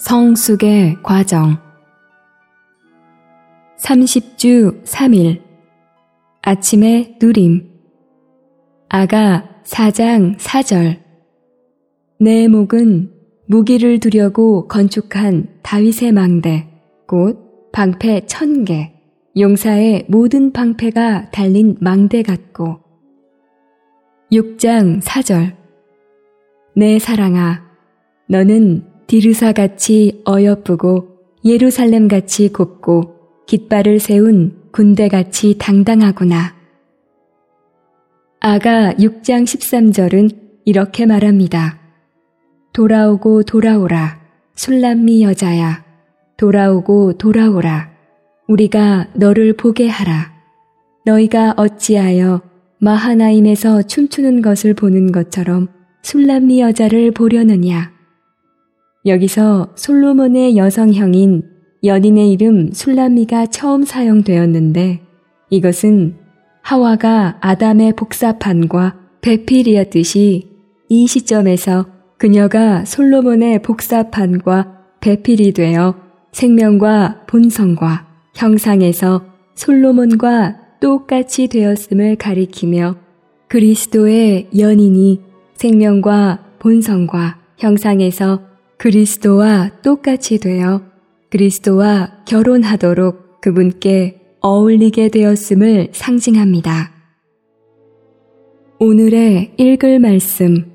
성숙의 과정. 30주 3일. 아침에 누림. 아가 4장 4절. 내 목은 무기를 두려고 건축한 다윗의 망대 곧 방패 천개. 용사의 모든 방패가 달린 망대 같고. 6장 4절. 내 사랑아 너는 디르사같이 어여쁘고 예루살렘같이 곱고 깃발을 세운 군대같이 당당하구나. 아가 6장 13절은 이렇게 말합니다. 돌아오고 돌아오라. 술람미 여자야. 돌아오고 돌아오라. 우리가 너를 보게 하라. 너희가 어찌하여 마하나임에서 춤추는 것을 보는 것처럼 술람미 여자를 보려느냐. 여기서 솔로몬의 여성형인 연인의 이름 술람미가 처음 사용되었는데 이것은 하와가 아담의 복사판과 배필이었듯이 이 시점에서 그녀가 솔로몬의 복사판과 배필이 되어 생명과 본성과 형상에서 솔로몬과 똑같이 되었음을 가리키며 그리스도의 연인이 생명과 본성과 형상에서 그리스도와 똑같이 되어 그리스도와 결혼하도록 그분께 어울리게 되었음을 상징합니다. 오늘의 읽을 말씀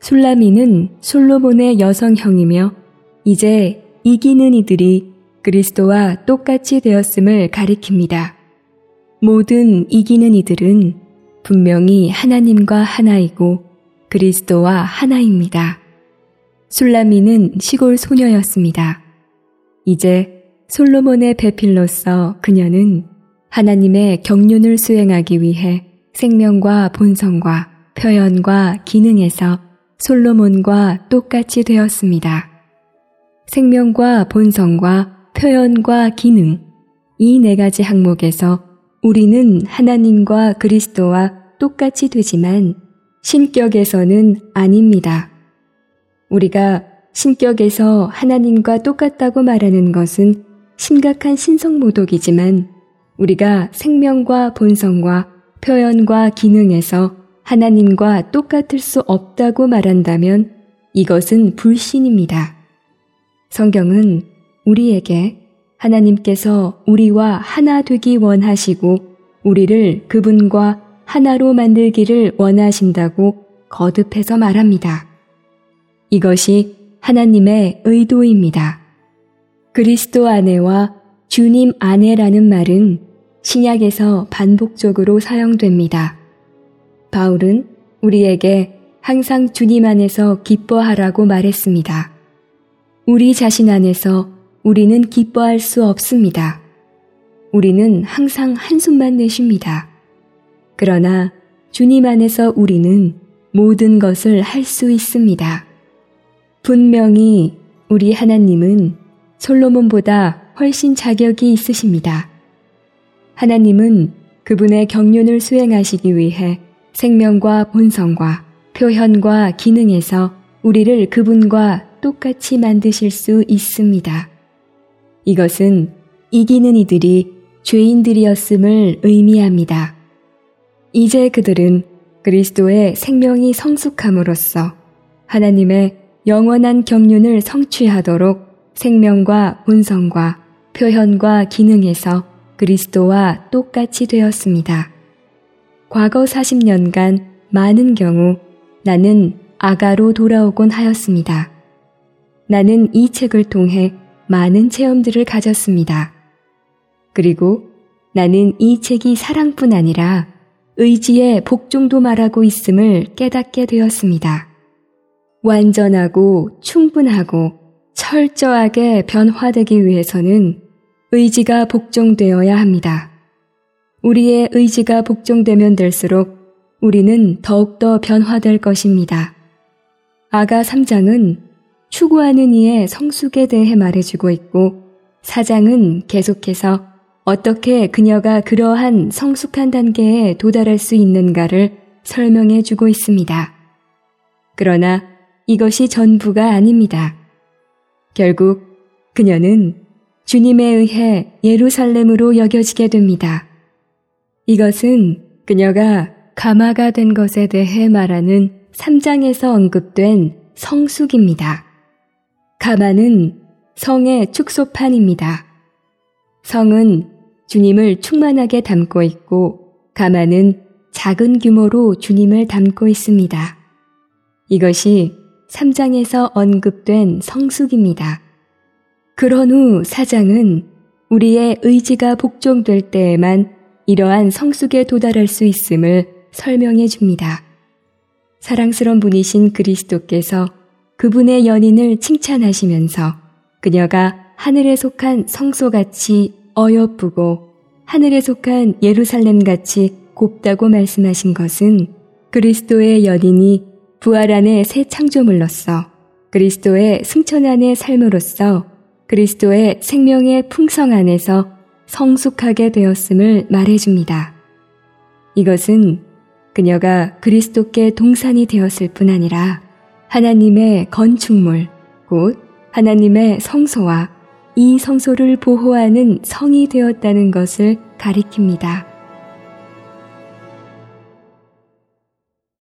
술라미는 솔로몬의 여성형이며 이제 이기는 이들이 그리스도와 똑같이 되었음을 가리킵니다. 모든 이기는 이들은 분명히 하나님과 하나이고 그리스도와 하나입니다. 술라미는 시골 소녀였습니다. 이제 솔로몬의 배필로서 그녀는 하나님의 경륜을 수행하기 위해 생명과 본성과 표현과 기능에서 솔로몬과 똑같이 되었습니다. 생명과 본성과 표현과 기능, 이 네 가지 항목에서 우리는 하나님과 그리스도와 똑같이 되지만 신격에서는 아닙니다. 우리가 신격에서 하나님과 똑같다고 말하는 것은 심각한 신성모독이지만 우리가 생명과 본성과 표현과 기능에서 하나님과 똑같을 수 없다고 말한다면 이것은 불신입니다. 성경은 우리에게 하나님께서 우리와 하나 되기 원하시고 우리를 그분과 하나로 만들기를 원하신다고 거듭해서 말합니다. 이것이 하나님의 의도입니다. 그리스도 아내와 주님 아내라는 말은 신약에서 반복적으로 사용됩니다. 바울은 우리에게 항상 주님 안에서 기뻐하라고 말했습니다. 우리 자신 안에서 우리는 기뻐할 수 없습니다. 우리는 항상 한숨만 내쉽니다. 그러나 주님 안에서 우리는 모든 것을 할 수 있습니다. 분명히 우리 하나님은 솔로몬보다 훨씬 자격이 있으십니다. 하나님은 그분의 경륜을 수행하시기 위해 생명과 본성과 표현과 기능에서 우리를 그분과 똑같이 만드실 수 있습니다. 이것은 이기는 이들이 죄인들이었음을 의미합니다. 이제 그들은 그리스도의 생명이 성숙함으로써 하나님의 영원한 경륜을 성취하도록 생명과 본성과 표현과 기능에서 그리스도와 똑같이 되었습니다. 과거 40년간 많은 경우 나는 아가로 돌아오곤 하였습니다. 나는 이 책을 통해 많은 체험들을 가졌습니다. 그리고 나는 이 책이 사랑뿐 아니라 의지의 복종도 말하고 있음을 깨닫게 되었습니다. 완전하고 충분하고 철저하게 변화되기 위해서는 의지가 복종되어야 합니다. 우리의 의지가 복종되면 될수록 우리는 더욱더 변화될 것입니다. 아가 3장은 추구하는 이의 성숙에 대해 말해주고 있고 4장은 계속해서 어떻게 그녀가 그러한 성숙한 단계에 도달할 수 있는가를 설명해 주고 있습니다. 그러나 이것이 전부가 아닙니다. 결국 그녀는 주님에 의해 예루살렘으로 여겨지게 됩니다. 이것은 그녀가 가마가 된 것에 대해 말하는 3장에서 언급된 성숙입니다. 가마는 성의 축소판입니다. 성은 주님을 충만하게 담고 있고 가마는 작은 규모로 주님을 담고 있습니다. 이것이 3장에서 언급된 성숙입니다. 그런 후 4장은 우리의 의지가 복종될 때에만 이러한 성숙에 도달할 수 있음을 설명해 줍니다. 사랑스런 분이신 그리스도께서 그분의 연인을 칭찬하시면서 그녀가 하늘에 속한 성소같이 어여쁘고 하늘에 속한 예루살렘같이 곱다고 말씀하신 것은 그리스도의 연인이 부활 안의 새 창조물로서 그리스도의 승천 안의 삶으로서 그리스도의 생명의 풍성 안에서 성숙하게 되었음을 말해줍니다. 이것은 그녀가 그리스도께 동산이 되었을 뿐 아니라 하나님의 건축물, 곧 하나님의 성소와 이 성소를 보호하는 성이 되었다는 것을 가리킵니다.